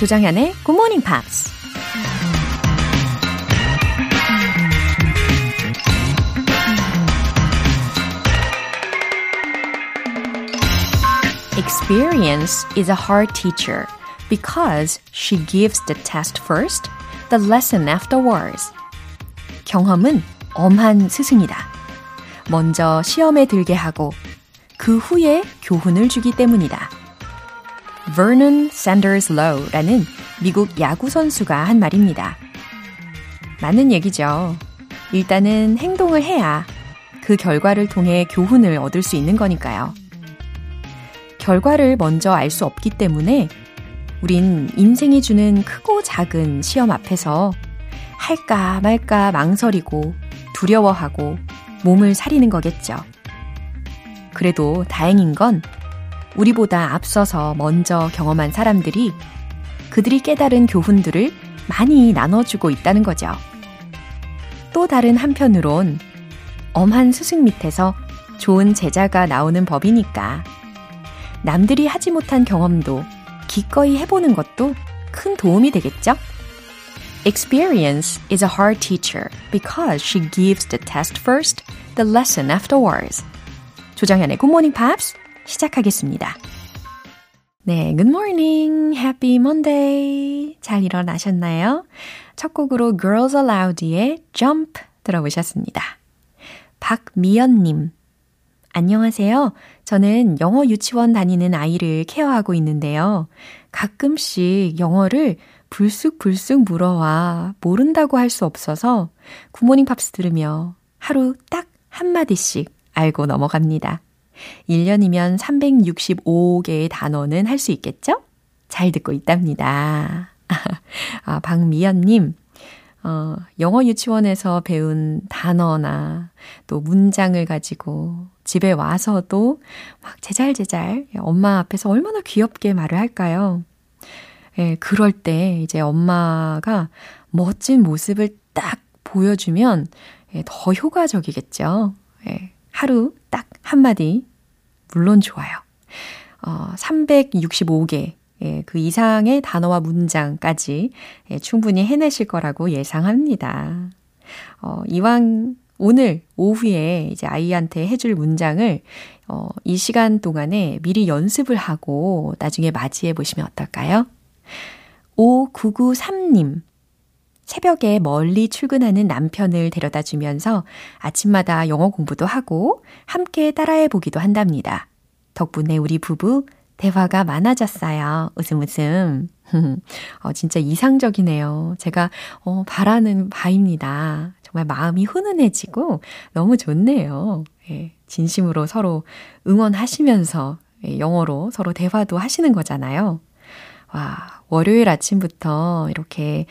조장현의 Good Morning Pops. Experience is a hard teacher because she gives the test first, the lesson afterwards. 경험은 엄한 스승이다. 먼저 시험에 들게 하고 그 후에 교훈을 주기 때문이다. Vernon Sanders Lowe라는 미국 야구 선수가 한 말입니다. 맞는 얘기죠. 일단은 행동을 해야 그 결과를 통해 교훈을 얻을 수 있는 거니까요. 결과를 먼저 알 수 없기 때문에 우린 인생이 주는 크고 작은 시험 앞에서 할까 말까 망설이고 두려워하고 몸을 사리는 거겠죠. 그래도 다행인 건 우리보다 앞서서 먼저 경험한 사람들이 그들이 깨달은 교훈들을 많이 나눠주고 있다는 거죠. 또 다른 한편으론 엄한 스승 밑에서 좋은 제자가 나오는 법이니까 남들이 하지 못한 경험도 기꺼이 해보는 것도 큰 도움이 되겠죠? Experience is a hard teacher because she gives the test first, the lesson afterwards. 조정현의 Good Morning Pops 시작하겠습니다. 네, Good morning, Happy Monday. 잘 일어나셨나요? 첫 곡으로 Girls Aloud의 Jump 들어보셨습니다. 박미연 님, 안녕하세요. 저는 영어 유치원 다니는 아이를 케어하고 있는데요. 가끔씩 영어를 불쑥불쑥 물어와 모른다고 할 수 없어서 굿모닝 팝스 들으며 하루 딱 한마디씩 알고 넘어갑니다. 1년이면 365개의 단어는 할 수 있겠죠? 잘 듣고 있답니다. 아, 박미연님, 어, 영어 유치원에서 배운 단어나 또 문장을 가지고 집에 와서도 막 제잘제잘 엄마 앞에서 얼마나 귀엽게 말을 할까요? 예, 그럴 때 이제 엄마가 멋진 모습을 딱 보여주면 예, 더 효과적이겠죠. 예, 하루 딱 한마디, 물론 좋아요. 어, 365개, 예, 그 이상의 단어와 문장까지 예, 충분히 해내실 거라고 예상합니다. 어, 이왕 오늘 오후에 이제 아이한테 해줄 문장을 어, 이 시간 동안에 미리 연습을 하고 나중에 맞이해 보시면 어떨까요? 5993님. 새벽에 멀리 출근하는 남편을 데려다 주면서 아침마다 영어 공부도 하고 함께 따라해 보기도 한답니다. 덕분에 우리 부부 대화가 많아졌어요. 웃음 웃음. 어, 진짜 이상적이네요. 제가 어, 바라는 바입니다. 정말 마음이 훈훈해지고 너무 좋네요. 예, 진심으로 서로 응원하시면서 예, 영어로 서로 대화도 하시는 거잖아요. 와, 월요일 아침부터 이렇게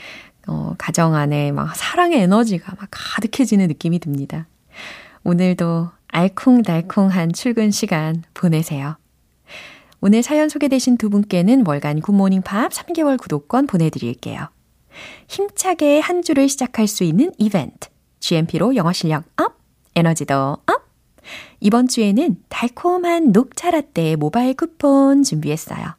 어, 가정 안에 막 사랑의 에너지가 막 가득해지는 느낌이 듭니다. 오늘도 알콩달콩한 출근 시간 보내세요. 오늘 사연 소개되신 두 분께는 월간 굿모닝 팝 3개월 구독권 보내드릴게요. 힘차게 한 주를 시작할 수 있는 이벤트. GMP로 영어 실력 up, 에너지도 up. 이번 주에는 달콤한 녹차 라떼 모바일 쿠폰 준비했어요.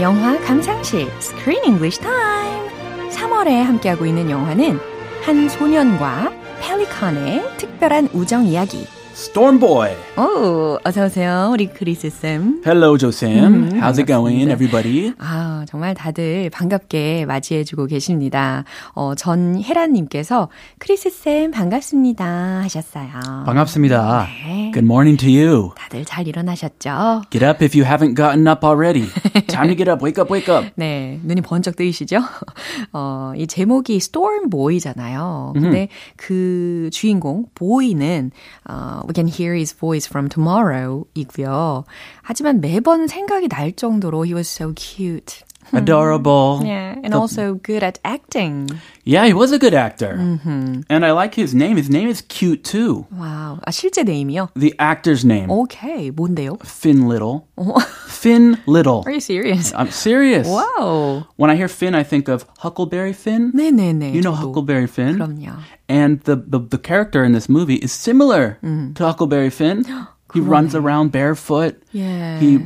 영화 감상실 Screen English Time 3월에 함께하고 있는 영화는 한 소년과 펠리컨의 특별한 우정 이야기 Storm Boy. 오, 어서 오세요. 우리 크리스 쌤. Hello, Joe Sam. How's it going, everybody? 아, 아, 정말 다들 반갑게 맞이해주고 계십니다. 어, 전혜란님께서 크리스쌤 반갑습니다 하셨어요. 반갑습니다. 네. Good morning to you. 다들 잘 일어나셨죠? Get up if you haven't gotten up already. Time to get up. Wake up, wake up. 네, 눈이 번쩍 뜨이시죠? 어, 이 제목이 Storm Boy잖아요. 근데 그 주인공 보이는 어, We can hear his voice from tomorrow이고요. 하지만 매번 생각이 날 정도로 he was so cute. Adorable. Yeah, and also good at acting. Yeah, he was a good actor. And I like his name. His name is cute too. 와우. 아, 실제 네임이요? The actor's name. 오케이. 뭔데요? Finn Little. Finn Little. Are you serious? I'm serious. 와우. When I hear Finn, I think of Huckleberry Finn. 네네네. You know 저도. Huckleberry Finn? 그럼요. And the, the, the character in this movie is similar to Huckleberry Finn. He runs around barefoot. Yeah. He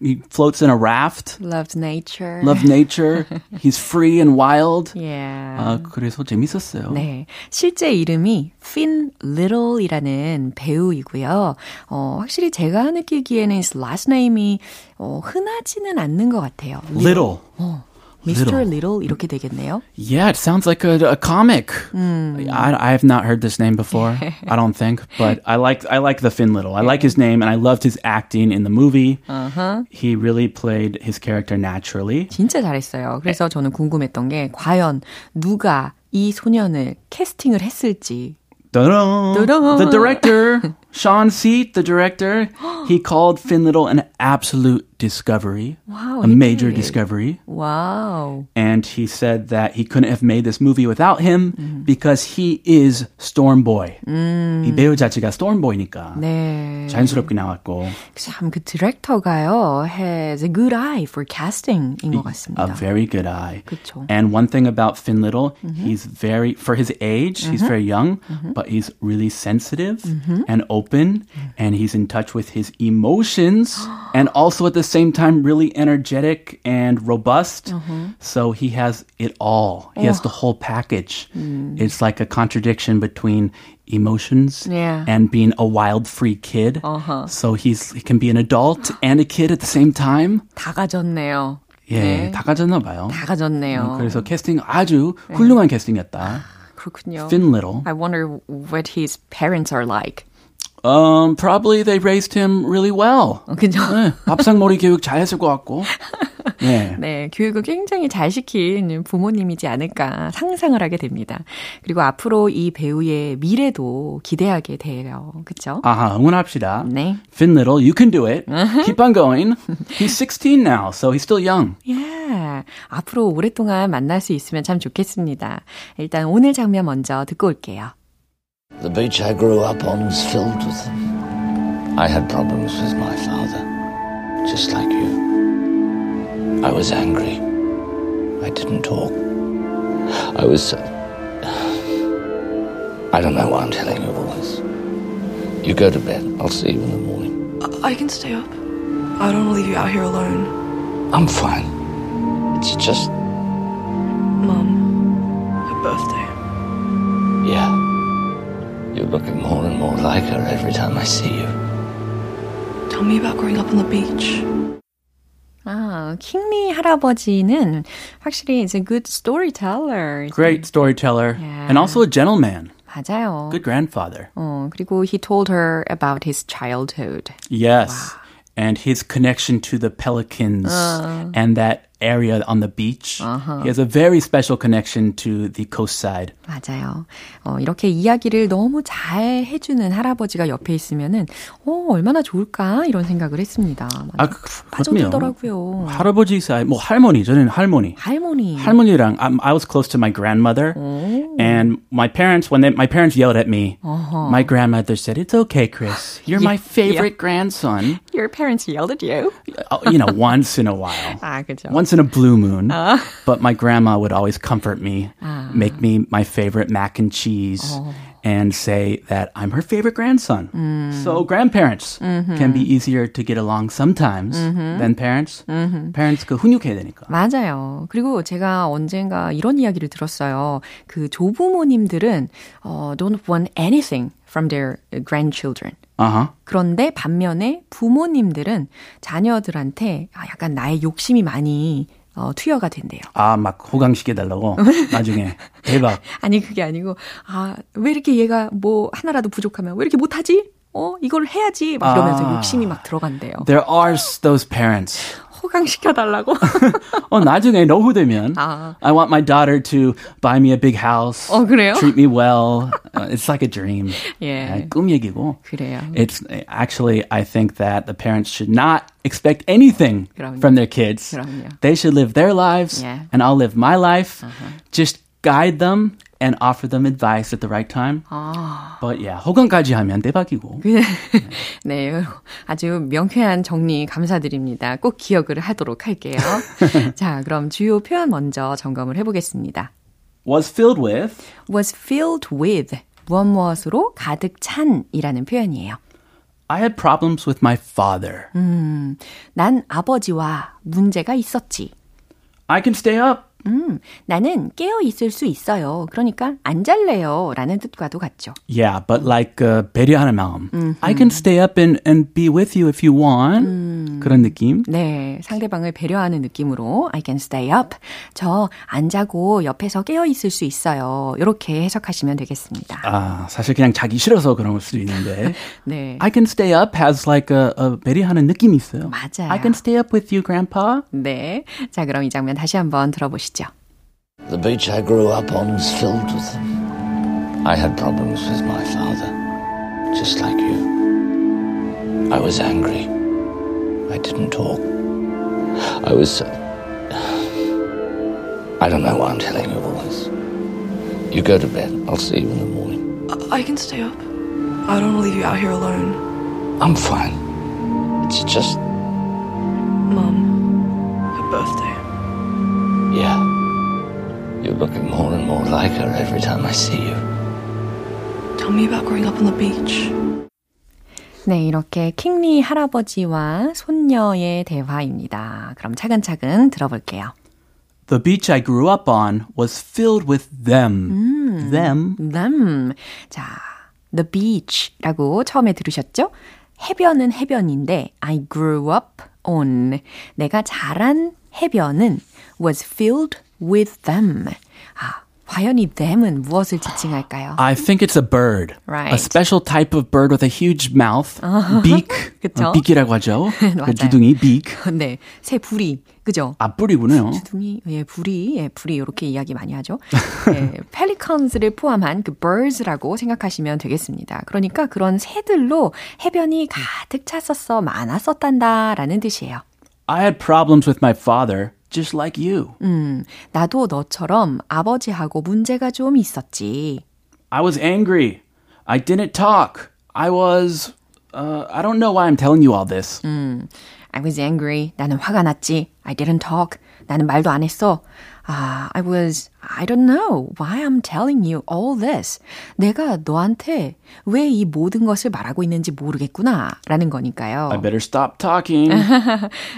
he floats in a raft. Loved nature. Love nature. He's free and wild. Yeah. 아, 그래서 재밌었어요. 네. 실제 이름이 Finn Little이라는 배우이고요. 어, 확실히 제가 느끼기에는 his last name이 어, 흔하지는 않는 것 같아요. Little. 어, Mr. Little. Little 이렇게 되겠네요. Yeah, it sounds like a, a comic. I, I have not heard this name before. I don't think, but I like I like the Finn Little. I like his name, and I loved his acting in the movie. Uh-huh. He really played his character naturally. 진짜 잘했어요. 그래서 저는 궁금했던 게 과연 누가 이 소년을 캐스팅을 했을지. Da-da. Da-da. The director, Sean Seat, the director, he called Finn Little an absolute discovery, Wow, a he major did. discovery. 와우. And he said that he couldn't have made this movie without him Mm. because he is Storm Boy. 이 배우 자체가 Storm Boy니까 네. 자연스럽게 나왔고 참 그 디렉터가요 has a good eye for casting인 것 같습니다. a very good eye. 그쵸. And one thing about Finn Little, he's very for his age, he's very young, but he's really sensitive and open and he's in touch with his emotions and also at the same time really energetic and robust. So he has it all. He has the whole package. It's like a contradiction between emotions Yeah. and being a wild free kid. So he's he can be an adult and a kid at the same time. 다 가졌네요. 예, 네. 다 가졌나 봐요. 다 가졌네요. 그래서 캐스팅 아주 훌륭한 캐스팅이었다. 그렇군요. Finn Little. I wonder what his parents are like. Um, probably they raised him really well. 어, 그죠? 네, 밥상머리 교육 잘했을 것 같고. 네. 네, 교육을 굉장히 잘 시킨 부모님이지 않을까 상상을 하게 됩니다. 그리고 앞으로 이 배우의 미래도 기대하게 돼요. 그쵸? 아하, 응원합시다. 네. Finn Little, you can do it. Keep on going. He's 16 now, so he's still young. 예. 앞으로 오랫동안 만날 수 있으면 참 좋겠습니다. 일단 오늘 장면 먼저 듣고 올게요. The beach I grew up on was filled with them. I had problems with my father, just like you. I was angry. I didn't talk. I was. Uh, I don't know why I'm telling you all this. You go to bed. I'll see you in the morning. I can stay up. I don't want to leave you out here alone. I'm fine. It's just. Mom, her birthday Yeah. You're looking more and more like her every time I see you. Tell me about growing up on the beach. 아, 킹리 할아버지는 확실히 is a good storyteller. Great storyteller Yeah. and also a gentleman. 맞아요. Good grandfather. 어, 그리고 he told her about his childhood. Yes. And his connection to the pelicans and that area on the beach. He has a very special connection to the coast side. 맞아요. 어, 이렇게 이야기를 너무 잘 해주는 할아버지가 옆에 있으면은, 어, 얼마나 좋을까? 이런 생각을 했습니다. 아, 맞아. 그- 빠져들더라고요. 할아버지 사이, 뭐 할머니, 저는 할머니. 할머니. 할머니랑 I, I was close to my grandmother, and my parents when they, my parents yelled at me, my grandmother said, "It's okay, Chris. You're my favorite grandson." Your parents yelled at you? Uh, you know, once in a while, 아, 그죠. once in a blue moon. But my grandma would always comfort me, make me my favorite mac and cheese. And say that I'm her favorite grandson. So grandparents can be easier to get along sometimes than parents. Parents 그 훈육해야 되니까. 맞아요. 그리고 제가 언젠가 이런 이야기를 들었어요. 그 조부모님들은 어, don't want anything from their grandchildren. Uh-huh. 그런데 반면에 부모님들은 자녀들한테 아, 약간 나의 욕심이 많이 어, 투여가 된대요. 아, 막 호강시켜달라고? 나중에. 대박. 아니, 그게 아니고, 아, 왜 이렇게 얘가 뭐 하나라도 부족하면 왜 이렇게 못하지? 어, 이걸 해야지. 막 이러면서 아. 욕심이 막 들어간대요. There are those parents. 호강시켜달라고. 어, 나중에 노후되면 아. I want my daughter to buy me a big house. 어, 그래요? Treat me well. Uh, it's like a dream. 예. 아, 꿈 얘기고. 그래요. It's actually I think that the parents should not expect anything 그럼요. from their kids. 그럼요. They should live their lives Yeah. and I'll live my life. Just guide them and offer them advice at the right time. But yeah, 호강까지 하면 대박이고. 네, 아주 명쾌한 정리 감사드립니다. 꼭 기억을 하도록 할게요. 자, 그럼 주요 표현 먼저 점검을 해보겠습니다. Was filled with was filled with 무엇 무엇으로 가득 찬이라는 표현이에요. I had problems with my father. 난 아버지와 문제가 있었지. I can stay up. 음, 나는 깨어 있을 수 있어요. 그러니까 안 잘래요. 라는 뜻과도 같죠. Yeah, but like uh, 배려하는 마음. I can stay up and, and be with you if you want. 그런 느낌. 네, 상대방을 배려하는 느낌으로 I can stay up. 저 안 자고 옆에서 깨어 있을 수 있어요. 이렇게 해석하시면 되겠습니다. 아, 사실 그냥 자기 싫어서 그런 걸 수도 있는데. 네. I can stay up has like a, a 배려하는 느낌이 있어요. 맞아요. I can stay up with you, grandpa. 네. 자, 그럼 이 장면 다시 한번 들어보시죠. The beach I grew up on was filled with them. I had problems with my father, just like you. I was angry. I didn't talk. I was. Uh, I don't know why I'm telling you all this. You go to bed. I'll see you in the morning. I, I can stay up. I don't want to leave you out here alone. I'm fine. It's just. Mom, her birthday. Yeah. You're looking more and more like her every time I see you. Tell me about growing up on the beach. 네, 이렇게 킹리 할아버지와 손녀의 대화입니다. 그럼 차근차근 들어볼게요. The beach I grew up on was filled with them. Them. them. 자, the beach라고 처음에 들으셨죠? 해변은 해변인데 I grew up on. 내가 자란 해변은 was filled with them. 아, 과연 이 them은 무엇을 지칭할까요? I think it's a bird. Right. A special type of bird with a huge mouth. beak. 그쵸? 어, beak이라고 하죠. 맞아요. 그 주둥이 beak. 네, 새 부리, 그죠? 아, 뿌리군요. 주둥이, 예, 부리, 예, 부리 이렇게 이야기 많이 하죠. 예, pelicans를 포함한 그 birds라고 생각하시면 되겠습니다. 그러니까 그런 새들로 해변이 가득 찼었어, 많았었단다 라는 뜻이에요. I had problems with my father, just like you. 음, 나도 너처럼 아버지하고 문제가 좀 있었지. I was angry. I didn't talk. I was. Uh, I don't know why I'm telling you all this. I was angry. 나는 화가 났지. I didn't talk. 나는 말도 안 했어. 아, I was, I don't know why I'm telling you all this. 내가 너한테 왜 이 모든 것을 말하고 있는지 모르겠구나. 라는 거니까요. I better stop talking.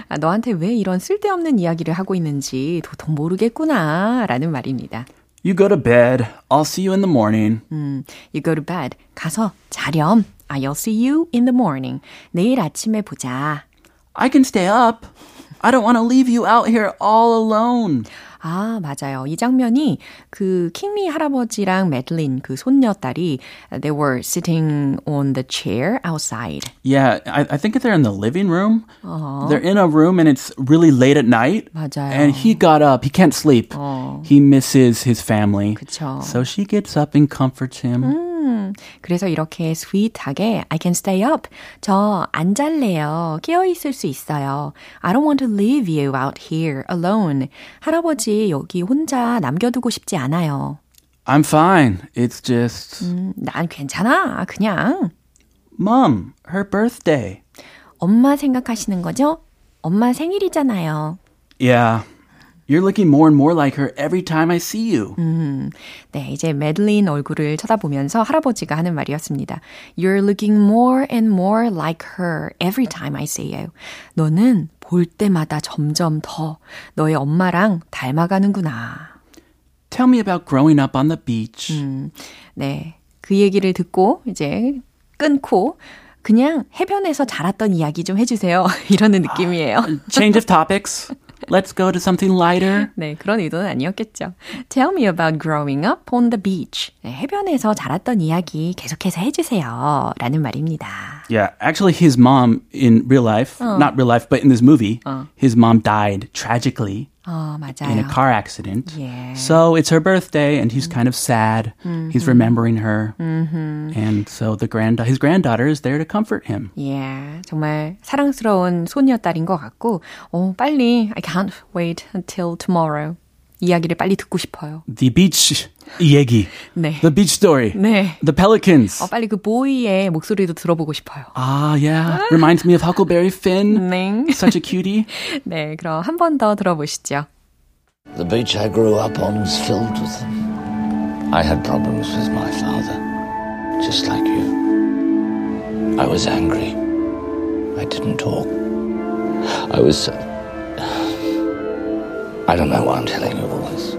아, 너한테 왜 이런 쓸데없는 이야기를 하고 있는지 도통 모르겠구나. 라는 말입니다. you go to bed. I'll see you in the morning. 음, you go to bed. 가서 자렴. I'll see you in the morning. 내일 아침에 보자. I can stay up. I don't want to leave you out here all alone. 아, 맞아요. 이 장면이 그 킹리 할아버지랑 메들린 그 손녀딸이 they were sitting on the chair outside. Yeah, I, I think they're in the living room. They're in a room and it's really late at night. 맞아요. And he got up. He can't sleep. He misses his family. 그쵸. So she gets up and comforts him. 음, 그래서 이렇게 sweet하게 I can stay up. 저 안 잘래요. 깨어 있을 수 있어요. I don't want to leave you out here alone. 할아버지 여기 혼자 남겨두고 싶지 않아요. I'm fine. It's just 음, 난 괜찮아. 그냥 mom, her birthday. 엄마 생각하시는 거죠? 엄마 생일이잖아요. Yeah. You're looking more and more like her every time I see you. 네, 이제 메들린 얼굴을 쳐다보면서 할아버지가 하는 말이었습니다. You're looking more and more like her every time I see you. 너는 볼 때마다 점점 더 너의 엄마랑 닮아가는구나. Tell me about growing up on the beach. 네, 그 얘기를 듣고 이제 끊고 그냥 해변에서 자랐던 이야기 좀 해주세요. 이러는 느낌이에요. Change of topics. let's go to something lighter. 네, 그런 의도는 아니었겠죠. Tell me about growing up on the beach. 네, 해변에서 자랐던 이야기 계속해서 해주세요. 라는 말입니다. Yeah, actually, his mom in real life, not real life, but in this movie, his mom died tragically 어, 맞아요. in a car accident. Yeah. So it's her birthday, and he's kind of sad. He's remembering her, and so the grand his granddaughter is there to comfort him. Yeah, 정말 사랑스러운 소녀딸인 것 같고, 어, 빨리, I can't wait until tomorrow. 이야기를 빨리 듣고 싶어요. The beach 얘기, 네. the beach story, 네. the pelicans. 어, 빨리 그 보이의 목소리도 들어보고 싶어요. Ah, yeah, reminds me of Huckleberry Finn. 네. Such a cutie. 네, 그럼 한 번 더 들어보시죠. The beach I grew up on was filled with them. I had problems with my father, just like you. I was angry. I didn't talk. I was. I don't know why I'm telling you all this.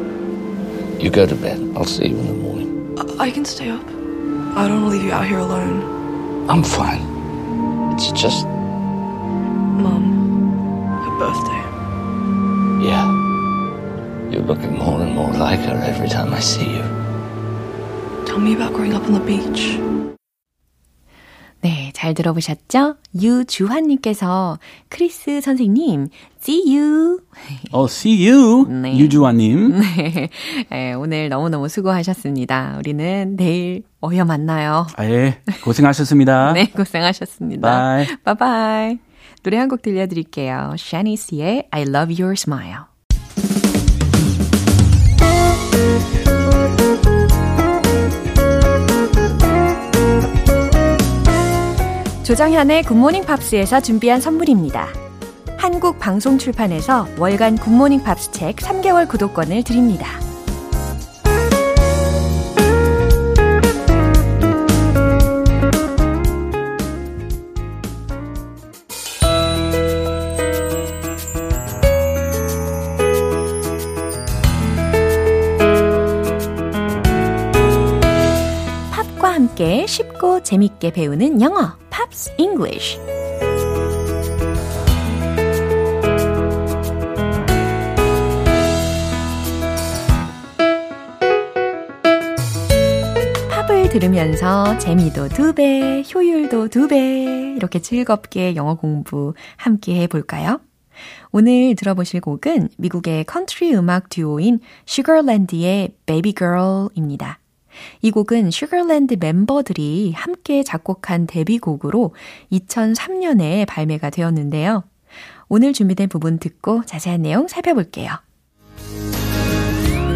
You go to bed. I'll see you in the morning. I, I can stay up. I don't want to leave you out here alone. I'm fine. It's just. Mum, her birthday. Yeah. You're looking more and more like her every time I see you. Tell me about growing up on the beach. 네, 잘 들어보셨죠? 유주환님께서 크리스 선생님, see you. Oh, see you, 네. 유주아님. 네, 네, 오늘 너무너무 수고하셨습니다. 우리는 내일 어여 만나요. 아, 예, 고생하셨습니다. 네, 고생하셨습니다. Bye. 바이바이. 노래 한 곡 들려드릴게요. 샤니스의 I love your smile. 조정현의 굿모닝 팝스에서 준비한 선물입니다. 한국 방송 출판에서 월간 굿모닝 팝스 책 3개월 구독권을 드립니다. 팝과 함께 쉽고 재밌게 배우는 영어, Pops English. 팝을 들으면서 재미도 두 배, 효율도 두 배, 이렇게 즐겁게 영어 공부 함께 해볼까요? 오늘 들어보실 곡은 미국의 컨트리 음악 듀오인 슈거랜드의 Baby Girl입니다. 이 곡은 슈거랜드 멤버들이 함께 작곡한 데뷔곡으로 2003년에 발매가 되었는데요. 오늘 준비된 부분 듣고 자세한 내용 살펴볼게요.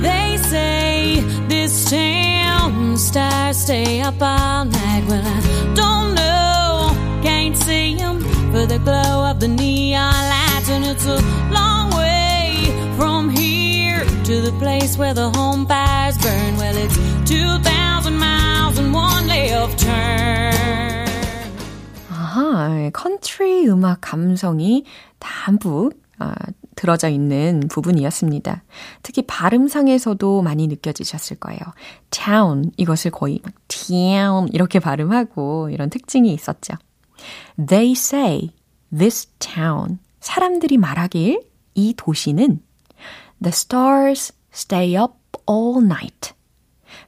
They say this town stars stay up all night. Well, I don't know, can't see 'em for the glow of the neon lights, and it's a long way from here to the place where the home fires burn. Well, it's 2,000 miles and one left turn. 아하, 컨트리 음악 감성이 담뿍 아, 들어져 있는 부분이었습니다. 특히 발음상에서도 많이 느껴지셨을 거예요. town 이것을 거의 막 town 이렇게 발음하고 이런 특징이 있었죠. They say this town 사람들이 말하길 이 도시는 the stars stay up all night.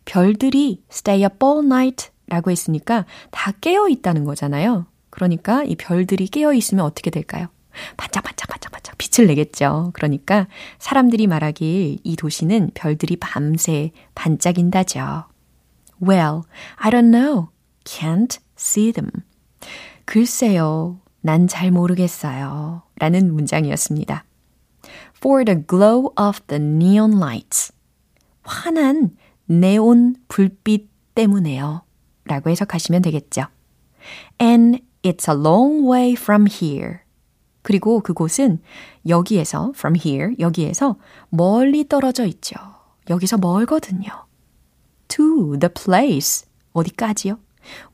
별들이 stay up all night 라고 했으니까 다 깨어 있다는 거잖아요. 그러니까 이 별들이 깨어 있으면 어떻게 될까요? 반짝반짝반짝반짝 빛을 내겠죠. 그러니까 사람들이 말하길 이 도시는 별들이 밤새 반짝인다죠. Well, I don't know. Can't see them. 글쎄요. 난 잘 모르겠어요. 라는 문장이었습니다. For the glow of the neon lights. 환한 네온 불빛 때문에요. 라고 해석하시면 되겠죠. And it's a long way from here. 그리고 그곳은 여기에서, from here, 여기에서 멀리 떨어져 있죠. 여기서 멀거든요. To the place. 어디까지요?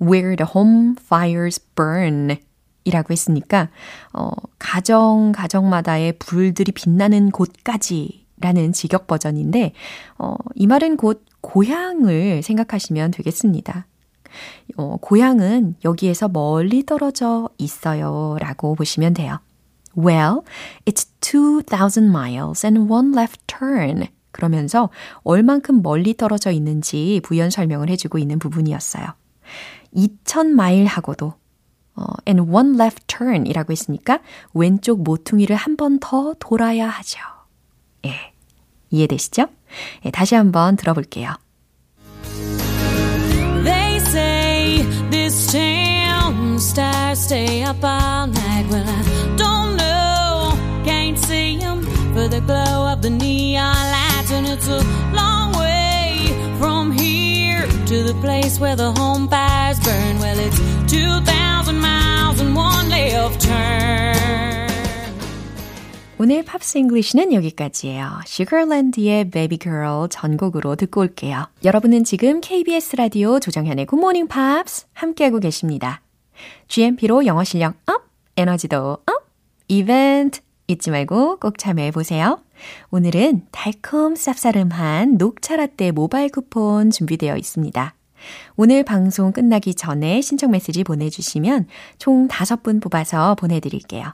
Where the home fires burn. 이라고 했으니까, 어, 가정, 가정마다의 불들이 빛나는 곳까지 라는 직역 버전인데, 어, 이 말은 곧 고향을 생각하시면 되겠습니다. 어, 고향은 여기에서 멀리 떨어져 있어요. 라고 보시면 돼요. Well, it's 2,000 miles and one left turn. 그러면서 얼만큼 멀리 떨어져 있는지 부연 설명을 해주고 있는 부분이었어요. 2,000마일하고도 어, and one left turn 이라고 했으니까 왼쪽 모퉁이를 한 번 더 돌아야 하죠. 예. 이해되시죠? 예, 다시 한번 들어볼게요. They say this town stars stay up all night. Well, I don't know, can't see 'em for the glow of the neon lights, and it's a long way from here to the place where the home fires burn. Well, it's 2,000 miles and one left turn. 오늘 팝스 잉글리시는 여기까지예요. 슈거랜드의 Baby Girl 전곡으로 듣고 올게요. 여러분은 지금 KBS 라디오 조정현의 Morning Pops 함께하고 계십니다. GMP로 영어 실력 up, 에너지도 up, 이벤트 잊지 말고 꼭 참여해 보세요. 오늘은 달콤 쌉싸름한 녹차 라떼 모바일 쿠폰 준비되어 있습니다. 오늘 방송 끝나기 전에 신청 메시지 보내주시면 총 5분 뽑아서 보내드릴게요.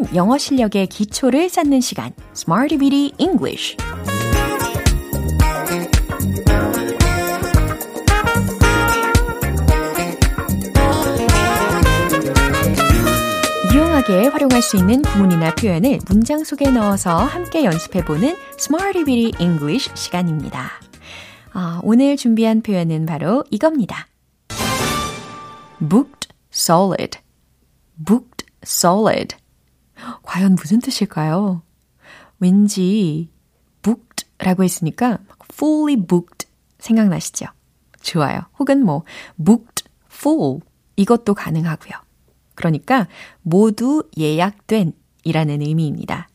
탄탄한 영어 실력의 기초를 쌓는 시간 Smarty Bitty English 유용하게 활용할 수 있는 구문이나 표현을 문장 속에 넣어서 함께 연습해보는 Smarty Bitty English 시간입니다. 아, 오늘 준비한 표현은 바로 이겁니다. booked solid, booked solid. 과연 무슨 뜻일까요? 왠지 booked라고 했으니까 fully booked 생각나시죠? 좋아요. 혹은 뭐 booked full 이것도 가능하고요. 그러니까 모두 예약된 이라는 의미입니다.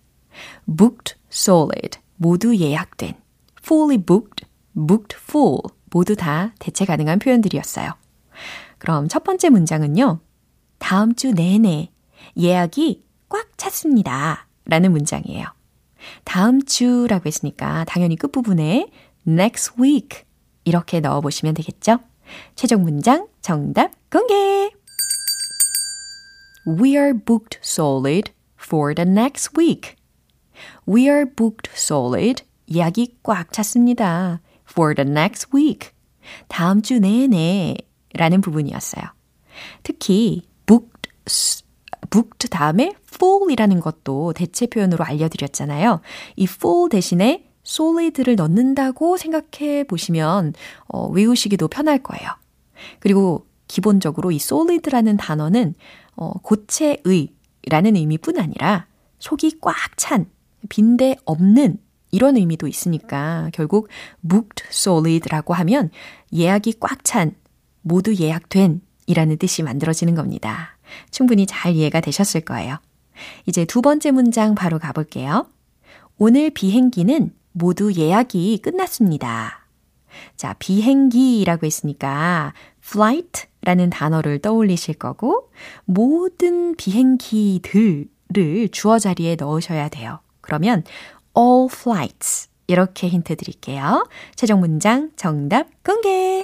booked solid 모두 예약된 fully booked, booked full 모두 다 대체 가능한 표현들이었어요. 그럼 첫 번째 문장은요. 다음 주 내내 예약이 꽉 찼습니다. 라는 문장이에요. 다음 주라고 했으니까 당연히 끝부분에 next week 이렇게 넣어보시면 되겠죠? 최종 문장 정답 공개! We are booked solid for the next week. We are booked solid. 예약이 꽉 찼습니다. For the next week. 다음 주 내내 라는 부분이었어요. 특히 booked booked 다음에 full이라는 것도 대체 표현으로 알려드렸잖아요. 이 full 대신에 solid를 넣는다고 생각해 보시면 어, 외우시기도 편할 거예요. 그리고 기본적으로 이 solid라는 단어는 어, 고체의라는 의미뿐 아니라 속이 꽉 찬, 빈대 없는 이런 의미도 있으니까 결국 booked solid라고 하면 예약이 꽉 찬, 모두 예약된 이라는 뜻이 만들어지는 겁니다. 충분히 잘 이해가 되셨을 거예요. 이제 두 번째 문장 바로 가볼게요. 오늘 비행기는 모두 예약이 끝났습니다. 자, 비행기라고 했으니까 flight라는 단어를 떠올리실 거고 모든 비행기들을 주어 자리에 넣으셔야 돼요. 그러면 all flights 이렇게 힌트 드릴게요. 최종 문장 정답 공개!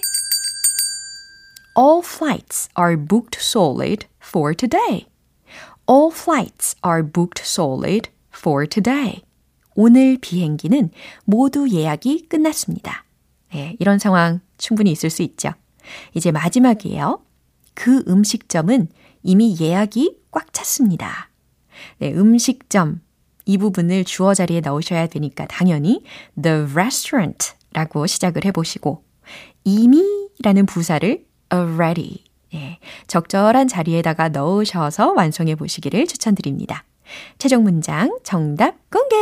All flights are booked solid for today. All flights are booked solid for today. 오늘 비행기는 모두 예약이 끝났습니다. 네, 이런 상황 충분히 있을 수 있죠. 이제 마지막이에요. 그 음식점은 이미 예약이 꽉 찼습니다. 네, 음식점 이 부분을 주어 자리에 넣으셔야 되니까 당연히 the restaurant 라고 시작을 해보시고 이미라는 부사를 already. 예, 적절한 자리에다가 넣으셔서 완성해 보시기를 추천드립니다. 최종 문장 정답 공개!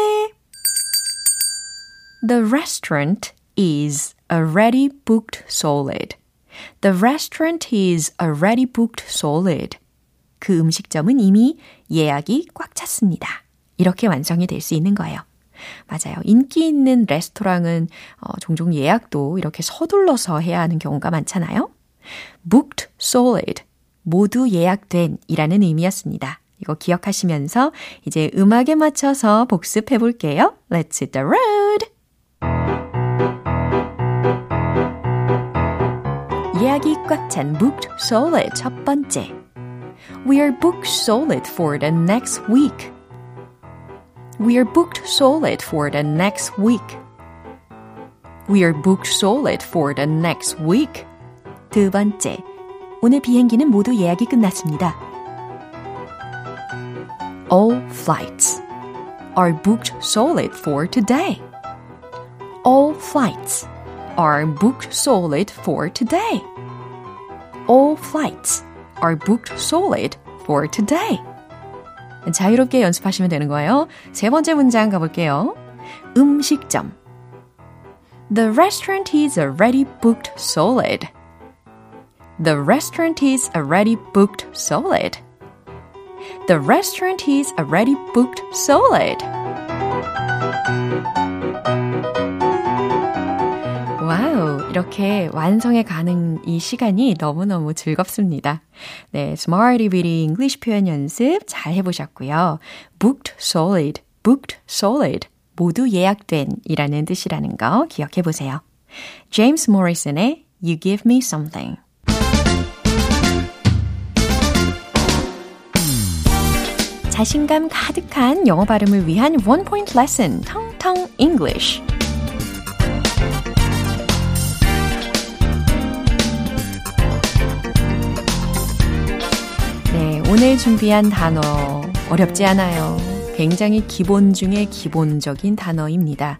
The restaurant is already booked solid. The restaurant is already booked solid. 그 음식점은 이미 예약이 꽉 찼습니다. 이렇게 완성이 될 수 있는 거예요. 맞아요. 인기 있는 레스토랑은 어, 종종 예약도 이렇게 서둘러서 해야 하는 경우가 많잖아요. Booked solid. 모두 예약된 이라는 의미였습니다. 이거 기억하시면서 이제 음악에 맞춰서 복습해 볼게요. Let's hit the road! 예약이 꽉 찬 booked solid 첫 번째. We are booked solid for the next week. We are booked solid for the next week. We are booked solid for the next week. 두 번째. 오늘 비행기는 모두 예약이 끝났습니다. All flights are booked solid for today. All flights are booked solid for today. All flights are booked solid for today. 자유롭게 연습하시면 되는 거예요. 세 번째 문장 가볼게요. 음식점. The restaurant is already booked solid. The restaurant is already booked solid. The restaurant is already booked solid. 와우, 이렇게 완성해 가는 이 시간이 너무너무 즐겁습니다. 네, Smarty Bitty English 표현 연습 잘 해보셨고요. booked solid, booked solid. 모두 예약된 이라는 뜻이라는 거 기억해 보세요. 제임스 모리슨의 You Give Me Something. 자신감 가득한 영어 발음을 위한 원 포인트 레슨, 텅텅 English. 네, 오늘 준비한 단어 어렵지 않아요. 굉장히 기본 중에 기본적인 단어입니다.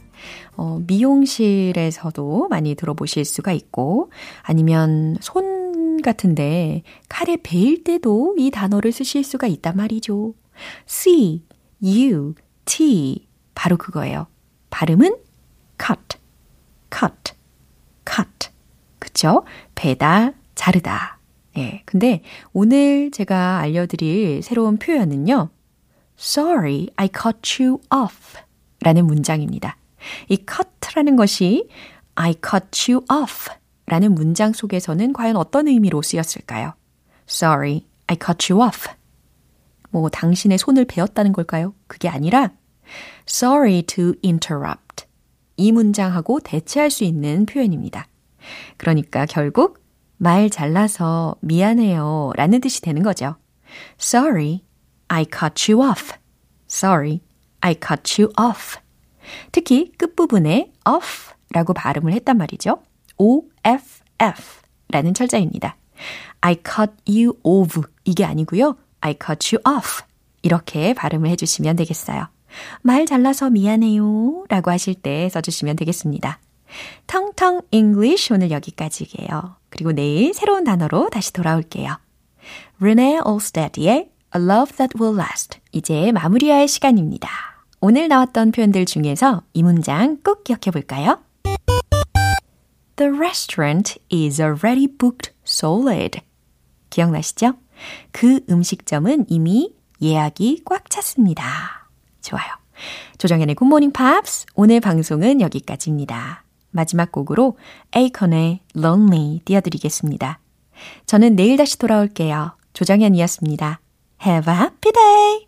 어, 미용실에서도 많이 들어보실 수가 있고, 아니면 손 같은데 칼에 베일 때도 이 단어를 쓰실 수가 있단 말이죠. C, U, T. 바로 그거예요. 발음은 cut, cut, cut. 그쵸? 베다, 자르다. 예. 근데 오늘 제가 알려드릴 새로운 표현은요. Sorry, I cut you off. 라는 문장입니다. 이 cut라는 것이 I cut you off 라는 문장 속에서는 과연 어떤 의미로 쓰였을까요? Sorry, I cut you off. 뭐 당신의 손을 베었다는 걸까요? 그게 아니라 sorry to interrupt. 이 문장하고 대체할 수 있는 표현입니다. 그러니까 결국 말 잘나서 미안해요 라는 뜻이 되는 거죠. Sorry, I cut you off. Sorry, I cut you off. 특히 끝부분에 off 라고 발음을 했단 말이죠. O-F-F 라는 철자입니다. I cut you off 이게 아니고요. I cut you off 이렇게 발음을 해주시면 되겠어요. 말 잘나서 미안해요 라고 하실 때 써주시면 되겠습니다. 텅텅 English 오늘 여기까지예요. 그리고 내일 새로운 단어로 다시 돌아올게요. Renee Olsted의 A Love That Will Last 이제 마무리할 시간입니다. 오늘 나왔던 표현들 중에서 이 문장 꼭 기억해 볼까요? The restaurant is already booked solid. 기억나시죠? 그 음식점은 이미 예약이 꽉 찼습니다. 좋아요. 조정현의 굿모닝 팝스 오늘 방송은 여기까지입니다. 마지막 곡으로 에이컨의 Lonely 띄워드리겠습니다. 저는 내일 다시 돌아올게요. 조정현이었습니다. Have a happy day!